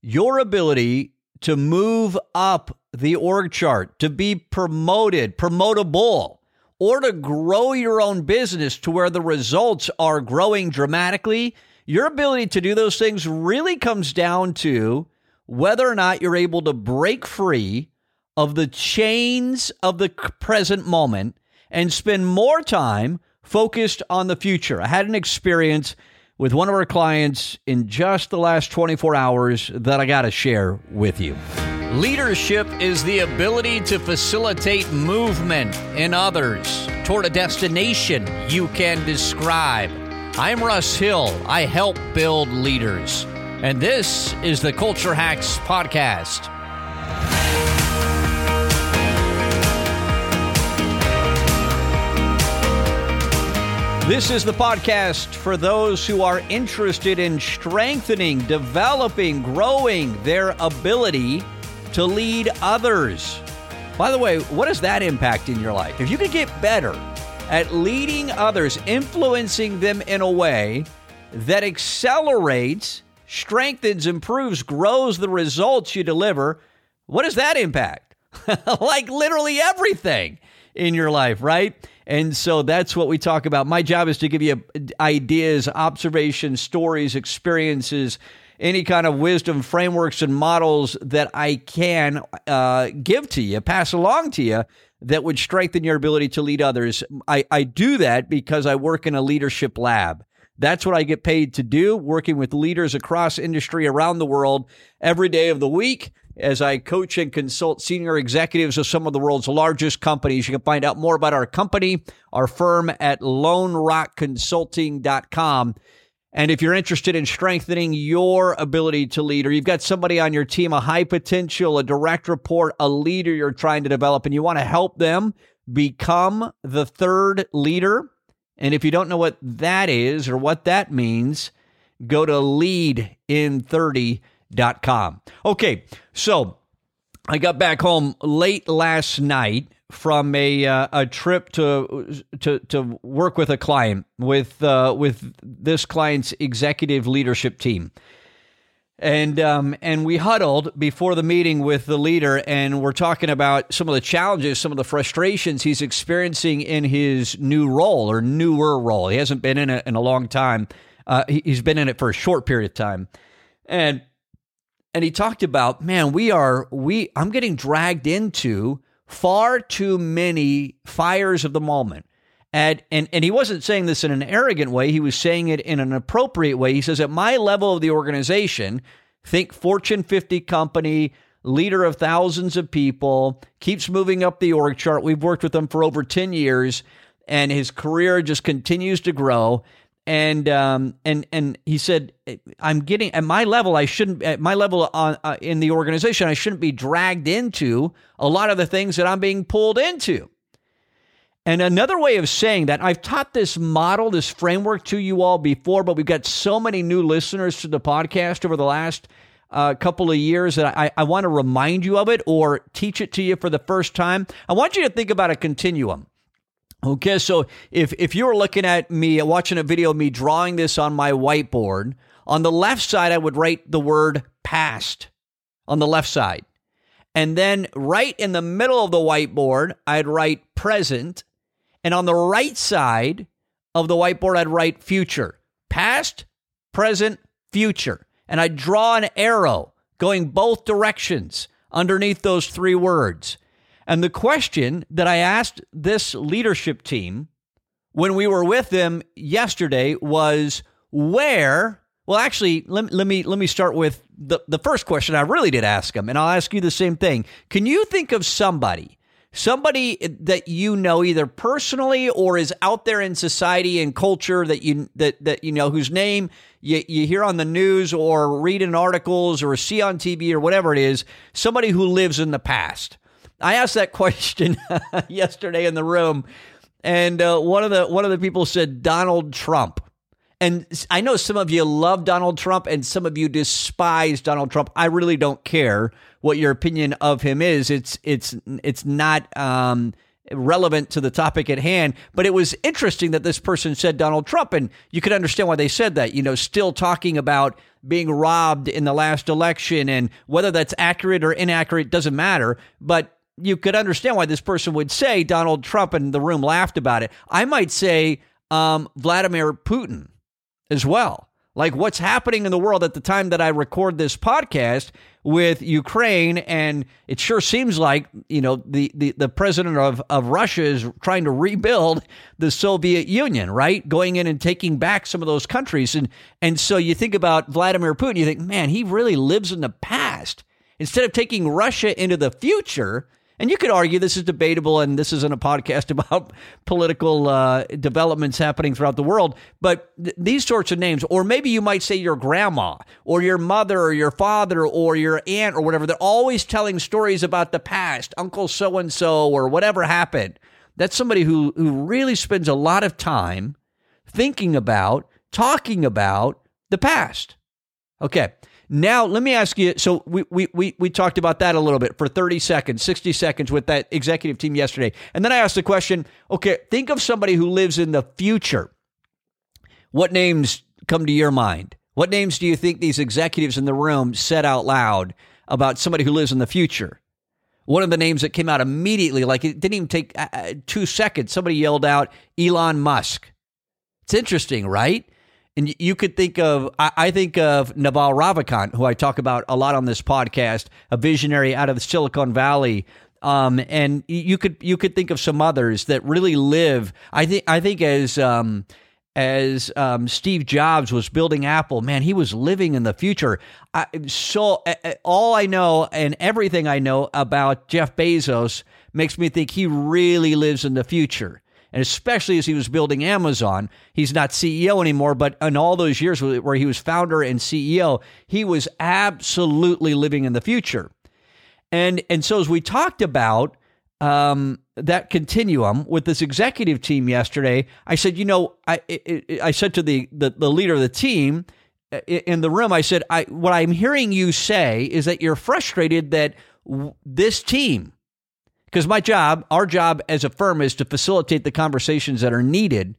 your ability to move up the org chart, to be promoted, promotable, or to grow your own business to where the results are growing dramatically, your ability to do those things really comes down to whether or not you're able to break free of the chains of the present moment and spend more time focused on the future. I had an experience with one of our clients in just the last 24 hours that I got to share with you. Leadership is the ability to facilitate movement in others toward a destination you can describe. I'm Russ Hill. I help build leaders. And this is the Culture Hacks Podcast. This is the podcast for those who are interested in strengthening, developing, growing their ability to lead others. By the way, what does that impact in your life? If you could get better at leading others, influencing them in a way that accelerates, strengthens, improves, grows the results you deliver, what does that impact? like literally everything in your life, right? And so that's what we talk about. My job is to give you ideas, observations, stories, experiences, any kind of wisdom, frameworks, and models that I can uh, give to you, pass along to you that would strengthen your ability to lead others. I, I do that because I work in a leadership lab. That's what I get paid to do, working with leaders across industry around the world every day of the week as I coach and consult senior executives of some of the world's largest companies. You can find out more about our company, our firm at lonerockconsulting.com. And if you're interested in strengthening your ability to lead, or you've got somebody on your team, a high potential, a direct report, a leader you're trying to develop, and you want to help them become the third leader. And if you don't know what that is or what that means, go to leadin30.com com. Okay, so I got back home late last night from a uh, a trip to to to work with a client with uh, with this client's executive leadership team. And um, and we huddled before the meeting with the leader, and we're talking about some of the challenges, some of the frustrations he's experiencing in his new role or newer role. He hasn't been in it in a long time. Uh, he's been in it for a short period of time, and and he talked about, man, we are we I'm getting dragged into far too many fires of the moment. And, and and he wasn't saying this in an arrogant way, he was saying it in an appropriate way. He says at my level of the organization, think Fortune 50 company, leader of thousands of people, keeps moving up the org chart. We've worked with him for over 10 years and his career just continues to grow and um, and and he said, "I'm getting at my level. I shouldn't at my level on uh, in the organization. I shouldn't be dragged into a lot of the things that I'm being pulled into." And another way of saying that, I've taught this model, this framework to you all before, but we've got so many new listeners to the podcast over the last uh, couple of years that I, I want to remind you of it or teach it to you for the first time. I want you to think about a continuum. Okay, so if if you were looking at me watching a video of me drawing this on my whiteboard, on the left side I would write the word past on the left side. And then right in the middle of the whiteboard, I'd write present, and on the right side of the whiteboard I'd write future. Past, present, future. And I'd draw an arrow going both directions underneath those three words. And the question that I asked this leadership team when we were with them yesterday was where well actually let, let me let me start with the, the first question I really did ask them and I'll ask you the same thing. Can you think of somebody somebody that you know either personally or is out there in society and culture that you that that you know whose name you, you hear on the news or read in articles or see on TV or whatever it is somebody who lives in the past I asked that question yesterday in the room, and uh, one of the one of the people said Donald Trump. And I know some of you love Donald Trump and some of you despise Donald Trump. I really don't care what your opinion of him is. It's it's it's not um, relevant to the topic at hand. But it was interesting that this person said Donald Trump, and you could understand why they said that. You know, still talking about being robbed in the last election, and whether that's accurate or inaccurate doesn't matter. But you could understand why this person would say Donald Trump, and the room laughed about it. I might say um, Vladimir Putin as well like what's happening in the world at the time that I record this podcast with Ukraine. And it sure seems like, you know, the, the, the president of, of Russia is trying to rebuild the Soviet Union, right? Going in and taking back some of those countries. And, and so you think about Vladimir Putin, you think, man, he really lives in the past. Instead of taking Russia into the future, and you could argue this is debatable, and this isn't a podcast about political uh, developments happening throughout the world, but th- these sorts of names, or maybe you might say your grandma, or your mother, or your father, or your aunt, or whatever, they're always telling stories about the past, Uncle so and so, or whatever happened. That's somebody who, who really spends a lot of time thinking about, talking about the past. Okay. Now, let me ask you. So we, we, we, we talked about that a little bit for 30 seconds, 60 seconds with that executive team yesterday. And then I asked the question okay, think of somebody who lives in the future. What names come to your mind? What names do you think these executives in the room said out loud about somebody who lives in the future? One of the names that came out immediately, like it didn't even take uh, uh two seconds, somebody yelled out Elon Musk. It's interesting, right? And you could think of, I think of Naval Ravikant, who I talk about a lot on this podcast, a visionary out of Silicon Valley. Um, and you could you could think of some others that really live. I think I think as um, as um, Steve Jobs was building Apple, man, he was living in the future. I, so all I know and everything I know about Jeff Bezos makes me think he really lives in the future and especially as he was building Amazon. He's not CEO anymore, but in all those years where he was founder and CEO, he was absolutely living in the future. And and so as we talked about um, that continuum with this executive team yesterday, I said, you know, I I said to the, the the leader of the team in the room, I said, I what I'm hearing you say is that you're frustrated that this team because my job, our job as a firm, is to facilitate the conversations that are needed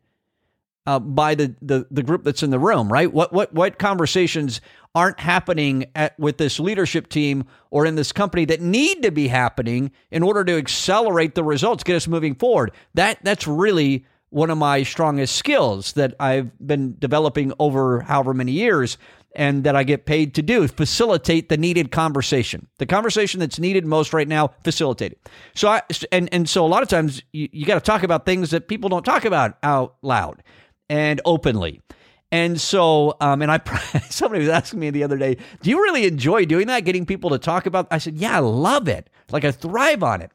uh, by the, the the group that's in the room. Right? What what what conversations aren't happening at, with this leadership team or in this company that need to be happening in order to accelerate the results, get us moving forward. That that's really one of my strongest skills that I've been developing over however many years and that I get paid to do facilitate the needed conversation. The conversation that's needed most right now, facilitate it. So I and and so a lot of times you, you got to talk about things that people don't talk about out loud and openly. And so, um, and I somebody was asking me the other day, do you really enjoy doing that, getting people to talk about? I said, yeah, I love it. Like I thrive on it.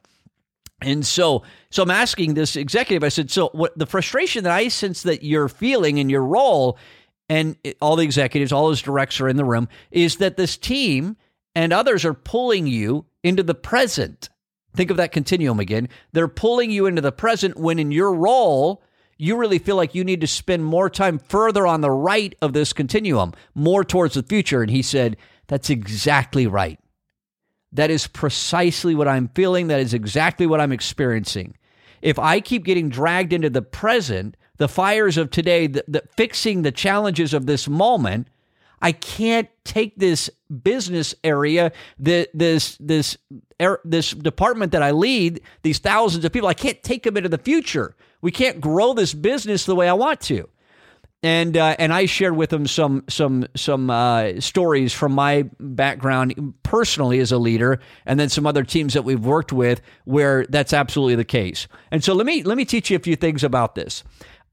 And so, so I'm asking this executive. I said, so what the frustration that I sense that you're feeling in your role and all the executives, all those directs are in the room, is that this team and others are pulling you into the present. Think of that continuum again. They're pulling you into the present when in your role, you really feel like you need to spend more time further on the right of this continuum, more towards the future. And he said, That's exactly right. That is precisely what I'm feeling. That is exactly what I'm experiencing. If I keep getting dragged into the present, the fires of today, the, the, fixing the challenges of this moment, I can't take this business area, the, this this er, this department that I lead, these thousands of people. I can't take them into the future. We can't grow this business the way I want to. And uh, and I shared with them some some some uh, stories from my background personally as a leader, and then some other teams that we've worked with where that's absolutely the case. And so let me let me teach you a few things about this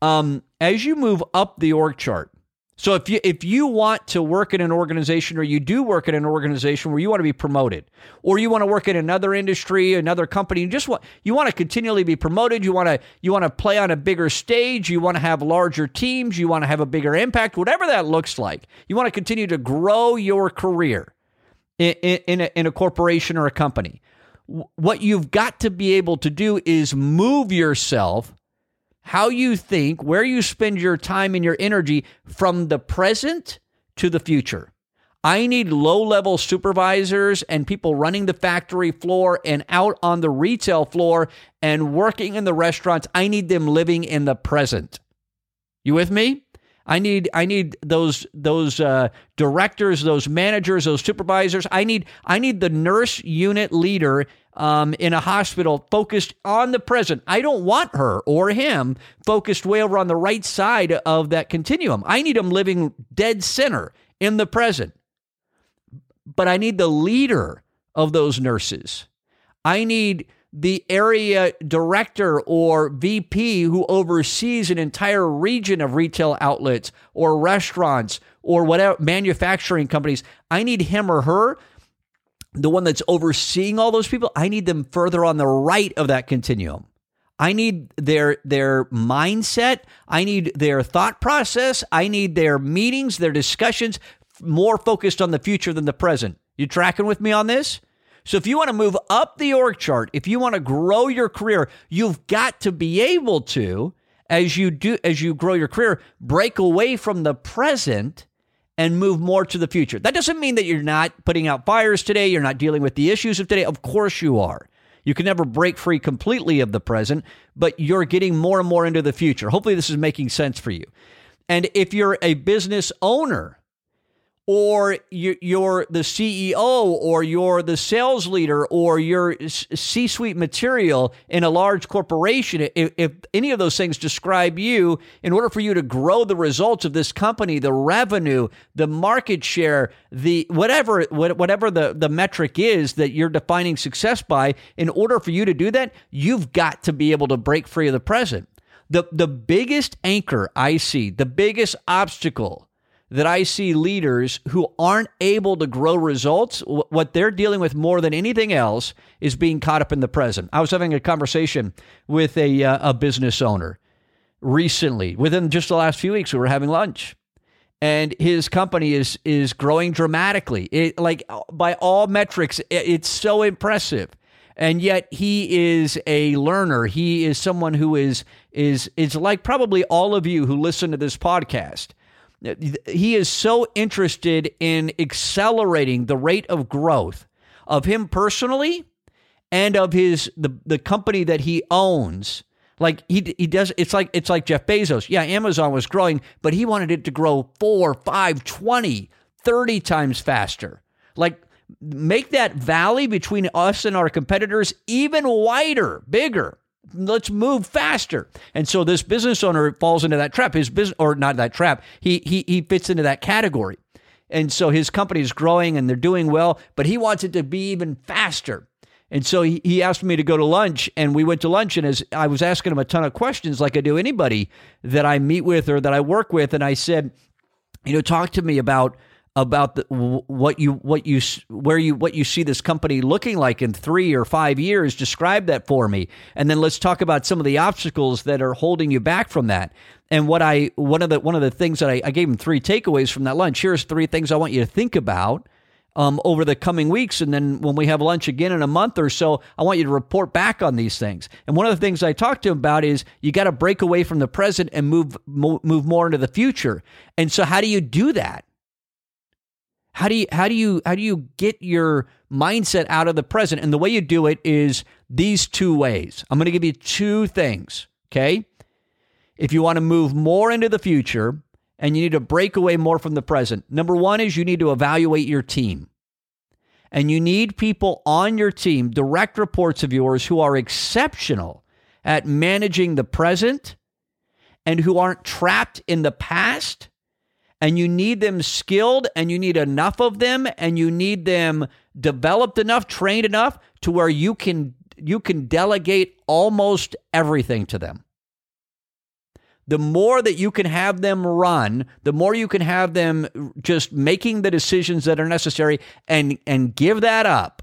um, as you move up the org chart, so if you if you want to work in an organization or you do work in an organization where you want to be promoted or you want to work in another industry, another company, you just want you want to continually be promoted, you want to you want to play on a bigger stage, you want to have larger teams, you want to have a bigger impact, whatever that looks like. You want to continue to grow your career in, in, in, a, in a corporation or a company. What you've got to be able to do is move yourself how you think, where you spend your time and your energy from the present to the future. I need low level supervisors and people running the factory floor and out on the retail floor and working in the restaurants. I need them living in the present. You with me? I need I need those those uh, directors, those managers, those supervisors. I need I need the nurse unit leader um, in a hospital focused on the present. I don't want her or him focused way over on the right side of that continuum. I need them living dead center in the present but I need the leader of those nurses. I need the area director or VP who oversees an entire region of retail outlets or restaurants or whatever manufacturing companies. I need him or her, the one that's overseeing all those people. I need them further on the right of that continuum. I need their their mindset. I need their thought process. I need their meetings, their discussions more focused on the future than the present. You tracking with me on this? So if you want to move up the org chart, if you want to grow your career, you've got to be able to as you do as you grow your career, break away from the present and move more to the future. That doesn't mean that you're not putting out fires today, you're not dealing with the issues of today. Of course you are. You can never break free completely of the present, but you're getting more and more into the future. Hopefully this is making sense for you. And if you're a business owner, or you're the CEO or you're the sales leader or you're C suite material in a large corporation, if, if, any of those things describe you, in order for you to grow the results of this company, the revenue, the market share, the whatever whatever the, the metric is that you're defining success by, in order for you to do that, you've got to be able to break free of the present. The, the biggest anchor I see, the biggest obstacle that I see leaders who aren't able to grow results. What they're dealing with more than anything else is being caught up in the present. I was having a conversation with a, uh, a business owner recently. Within just the last few weeks, we were having lunch. And his company is is growing dramatically. It, like by all metrics, it, it's so impressive and yet he is a learner he is someone who is is is like probably all of you who listen to this podcast he is so interested in accelerating the rate of growth of him personally and of his the, the company that he owns. Like he he does it's like it's like Jeff Bezos. Yeah Amazon was growing but he wanted it to grow 4 5 20 30 times faster. Like make that valley between us and our competitors even wider bigger let's move faster. And so this business owner falls into that trap. His business, or not that trap, he, he, he fits into that category. And so his company is growing and they're doing well, but he wants it to be even faster. And so he, he asked me to go to lunch, and we went to lunch. And as I was asking him a ton of questions, like I do anybody that I meet with or that I work with, and I said, you know, talk to me about about the, what you what you where you what you see this company looking like in 3 or 5 years describe that for me. And then let's talk about some of the obstacles that are holding you back from that. And what I one of the one of the things that I, I gave him three takeaways from that lunch. Here's three things I want you to think about um, over the coming weeks. And then when we have lunch again in a month or so I want you to report back on these things. And one of the things I talked to him about is you got to break away from the present and move move more into the future. And so how do you do that how do you how do you how do you get your mindset out of the present? And the way you do it is these two ways. I'm going to give you two things, okay? If you want to move more into the future and you need to break away more from the present. Number 1 is you need to evaluate your team. And you need people on your team, direct reports of yours who are exceptional at managing the present and who aren't trapped in the past and you need them skilled and you need enough of them and you need them developed enough, trained enough to where you can you can delegate almost everything to them. The more that you can have them run, the more you can have them just making the decisions that are necessary and and give that up,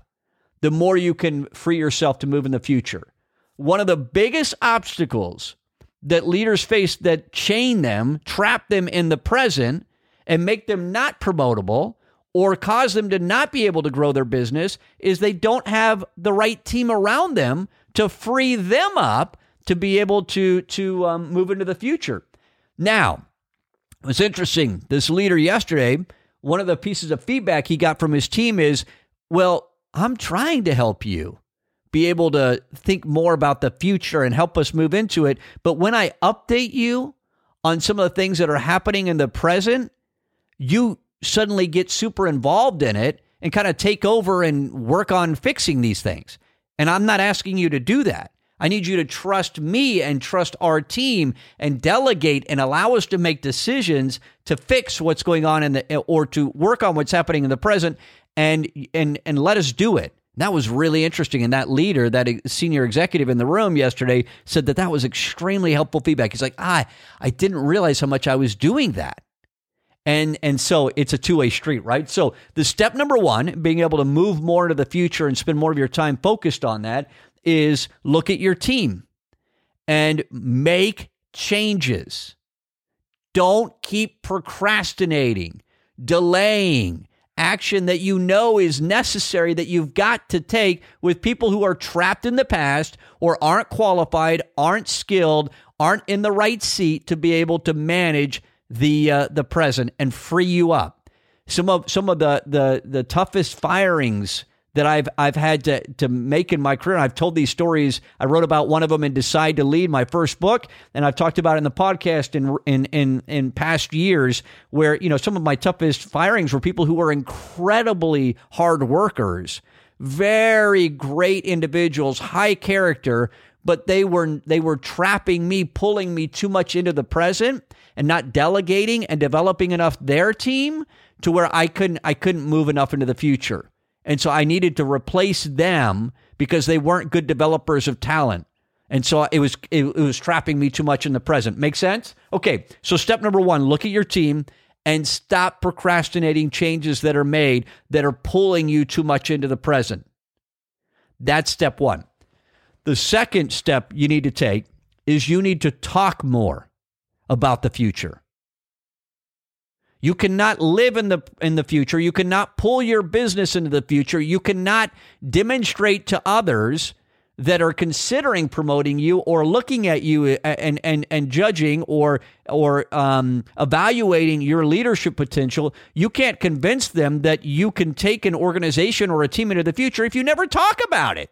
the more you can free yourself to move in the future. One of the biggest obstacles that leaders face that chain them, trap them in the present, and make them not promotable or cause them to not be able to grow their business is they don't have the right team around them to free them up to be able to to um, move into the future. Now, it's interesting. This leader yesterday one of the pieces of feedback he got from his team is, well, I'm trying to help you be able to think more about the future and help us move into it. But when I update you on some of the things that are happening in the present, you suddenly get super involved in it and kind of take over and work on fixing these things. And I'm not asking you to do that. I need you to trust me and trust our team and delegate and allow us to make decisions to fix what's going on in the or to work on what's happening in the present and and and let us do it. That was really interesting. And that leader, that senior executive in the room yesterday, said that that was extremely helpful feedback. He's like, ah, I didn't realize how much I was doing that. And, and so it's a two way street, right? So the step number one, being able to move more into the future and spend more of your time focused on that, is look at your team and make changes. Don't keep procrastinating, delaying action that you know is necessary that you've got to take with people who are trapped in the past or aren't qualified, aren't skilled, aren't in the right seat to be able to manage the uh, the present and free you up. Some of some of the the the toughest firings that I've I've had to to make in my career. And I've told these stories. I wrote about one of them in Decide to Lead, my first book, and I've talked about it in the podcast in in in in past years where you know some of my toughest firings were people who were incredibly hard workers, very great individuals, high character, but they were they were trapping me, pulling me too much into the present and not delegating and developing enough their team to where I couldn't I couldn't move enough into the future. And so I needed to replace them because they weren't good developers of talent. And so it was it, it was trapping me too much in the present. Make sense? Okay. So step number 1, look at your team and stop procrastinating changes that are made that are pulling you too much into the present. That's step 1. The second step you need to take is you need to talk more about the future. You cannot live in the in the future. You cannot pull your business into the future. You cannot demonstrate to others that are considering promoting you or looking at you and and and judging or or um, evaluating your leadership potential. You can't convince them that you can take an organization or a team into the future if you never talk about it.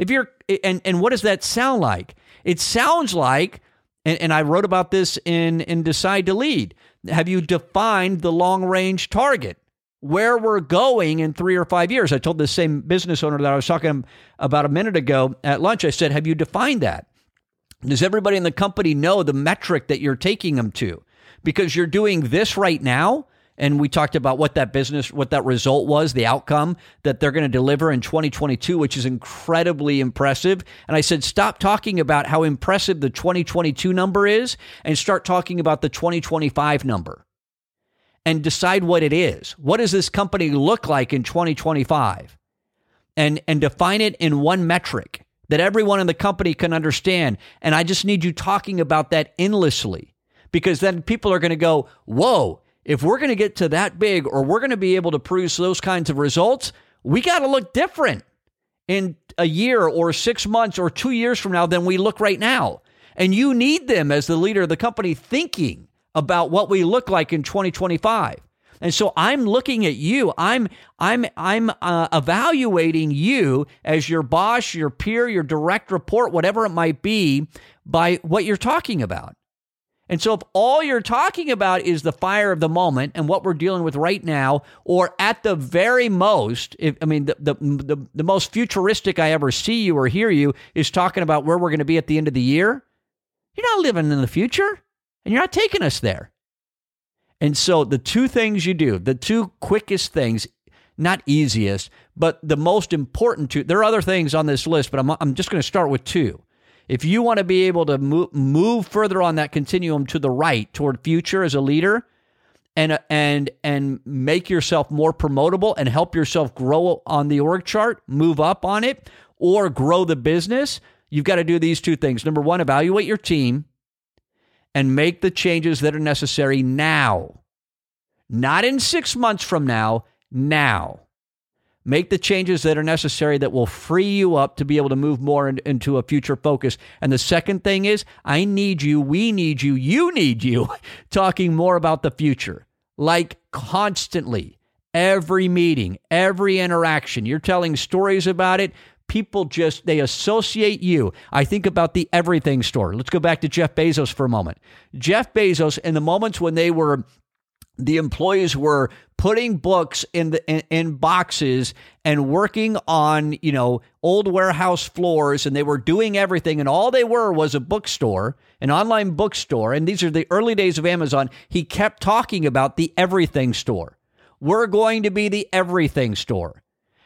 If you're and and what does that sound like? It sounds like, and, and I wrote about this in in Decide to Lead have you defined the long range target? Where we're going in three or five years? I told the same business owner that I was talking about a minute ago at lunch. I said, Have you defined that? Does everybody in the company know the metric that you're taking them to? Because you're doing this right now and we talked about what that business, what that result was, the outcome that they're going to deliver in 2022, which is incredibly impressive. And I said, stop talking about how impressive the 2022 number is and start talking about the 2025 number and decide what it is. What does this company look like in 2025? And, and define it in one metric that everyone in the company can understand. And I just need you talking about that endlessly because then people are going to go, whoa, if we're going to get to that big or we're going to be able to produce those kinds of results, we got to look different in a year or six months or two years from now than we look right now. And you need them as the leader of the company thinking about what we look like in 2025. And so I'm looking at you. I'm I'm I'm uh, evaluating you as your boss, your peer, your direct report, whatever it might be, by what you're talking about. And so, if all you're talking about is the fire of the moment and what we're dealing with right now, or at the very most, if, I mean, the, the, the, the most futuristic I ever see you or hear you is talking about where we're going to be at the end of the year, you're not living in the future and you're not taking us there. And so, the two things you do, the two quickest things, not easiest, but the most important two, there are other things on this list, but I'm, I'm just going to start with two. If you want to be able to move, move further on that continuum to the right toward future as a leader, and and and make yourself more promotable and help yourself grow on the org chart, move up on it, or grow the business, you've got to do these two things. Number one, evaluate your team and make the changes that are necessary now. Not in six months from now, now. Make the changes that are necessary that will free you up to be able to move more in, into a future focus. And the second thing is, I need you, we need you, you need you talking more about the future. like constantly. Every meeting, every interaction, you're telling stories about it. People just, they associate you. I think about the everything store. Let's go back to Jeff Bezos for a moment. Jeff Bezos, in the moments when they were the employees were putting books in the in, in, boxes and working on you know old warehouse floors and they were doing everything and all they were was a bookstore an online bookstore and these are the early days of amazon he kept talking about the everything store we're going to be the everything store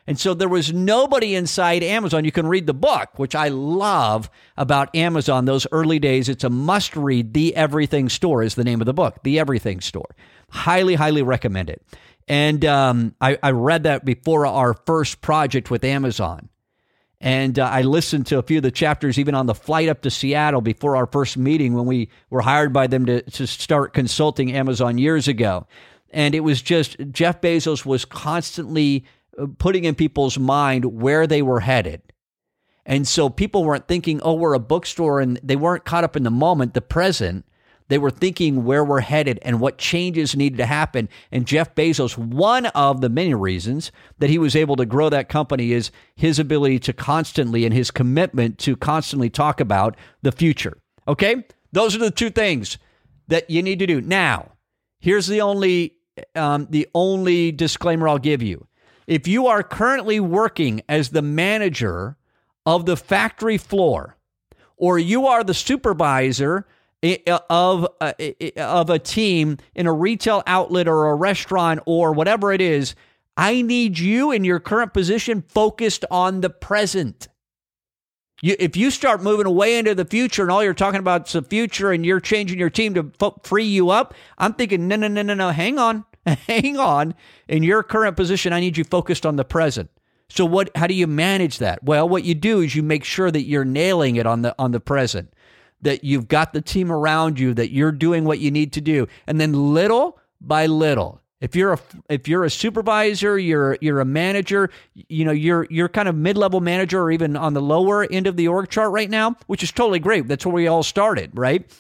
and so there was nobody inside Amazon. You can read the book, which I love about Amazon, those early days. It's a must read. The Everything Store is the name of the book, The Everything Store. Highly, highly recommend it. And um, I, I, read that before our first project with Amazon. And uh, I listened to a few of the chapters even on the flight up to Seattle before our first meeting when we were hired by them to, to start consulting Amazon years ago. And it was just Jeff Bezos was constantly uh, putting in people's mind where they were headed. And so people weren't thinking, oh, we're a bookstore, and they weren't caught up in the moment, the present. They were thinking where we're headed and what changes needed to happen. And Jeff Bezos, one of the many reasons that he was able to grow that company is his ability to constantly and his commitment to constantly talk about the future. Okay? Those are the two things that you need to do. Now, here's the only um, the only disclaimer I'll give you. If you are currently working as the manager of the factory floor, or you are the supervisor of uh, a, of a team in a retail outlet or a restaurant or whatever it is, I need you in your current position focused on the present. You, if you start moving away into the future and all you're talking about is the future and you're changing your team to free you up, I'm thinking, no, no, no, no, no, hang on, hang on. In your current position, I need you focused on the present. So what? How do you manage that? Well, what you do is you make sure that you're nailing it on the on the present that you've got the team around you, that you're doing what you need to do. And then little by little, if you're a if you're a supervisor, you're you're a manager, you know, you're you're kind of mid-level manager or even on the lower end of the org chart right now, which is totally great. That's where we all started, right?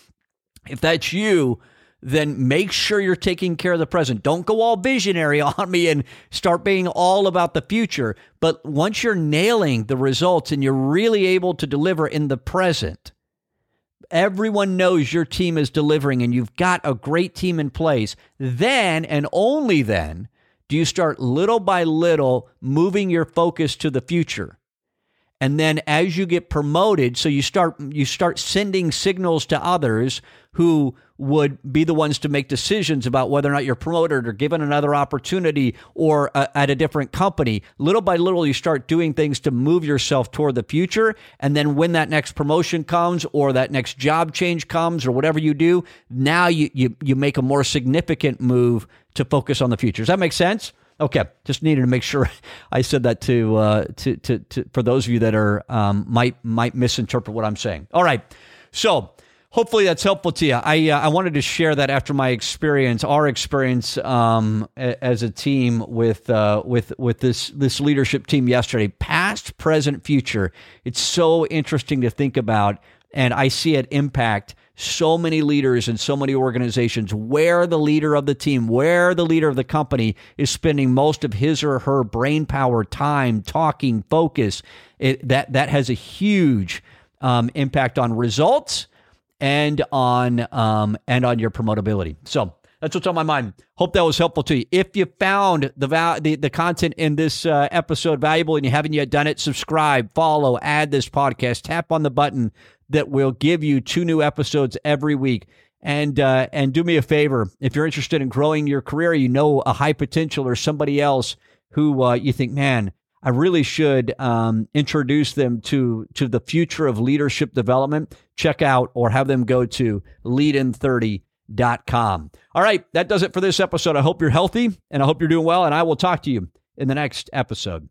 If that's you, then make sure you're taking care of the present. Don't go all visionary on me and start being all about the future. But once you're nailing the results and you're really able to deliver in the present, everyone knows your team is delivering and you've got a great team in place, then and only then do you start little by little moving your focus to the future. And then as you get promoted, so you start you start sending signals to others who would be the ones to make decisions about whether or not you're promoted or given another opportunity or uh, at a different company. Little by little, you start doing things to move yourself toward the future. And then when that next promotion comes or that next job change comes or whatever you do, now you, you, you make a more significant move to focus on the future. Does that make sense? Okay, just needed to make sure I said that to uh, to, to, to for those of you that are um, might might misinterpret what I'm saying. All right, so hopefully that's helpful to you. I uh, I wanted to share that after my experience, our experience um, as a team with uh, with with this this leadership team yesterday, past, present, future. It's so interesting to think about, and I see it impact so many leaders and so many organizations where the leader of the team, where the leader of the company is spending most of his or her brain power, time, talking, focus. It, that that has a huge um, impact on results and on um, and on your promotability. So that's what's on my mind. Hope that was helpful to you. If you found the val- the, the content in this uh, episode valuable and you haven't yet done it, subscribe, follow, add this podcast, tap on the button that will give you two new episodes every week. And uh, and do me a favor if you're interested in growing your career, you know a high potential or somebody else who uh, you think, man, I really should um, introduce them to to the future of leadership development. Check out or have them go to leadin30.com. All right, that does it for this episode. I hope you're healthy and I hope you're doing well, and I will talk to you in the next episode.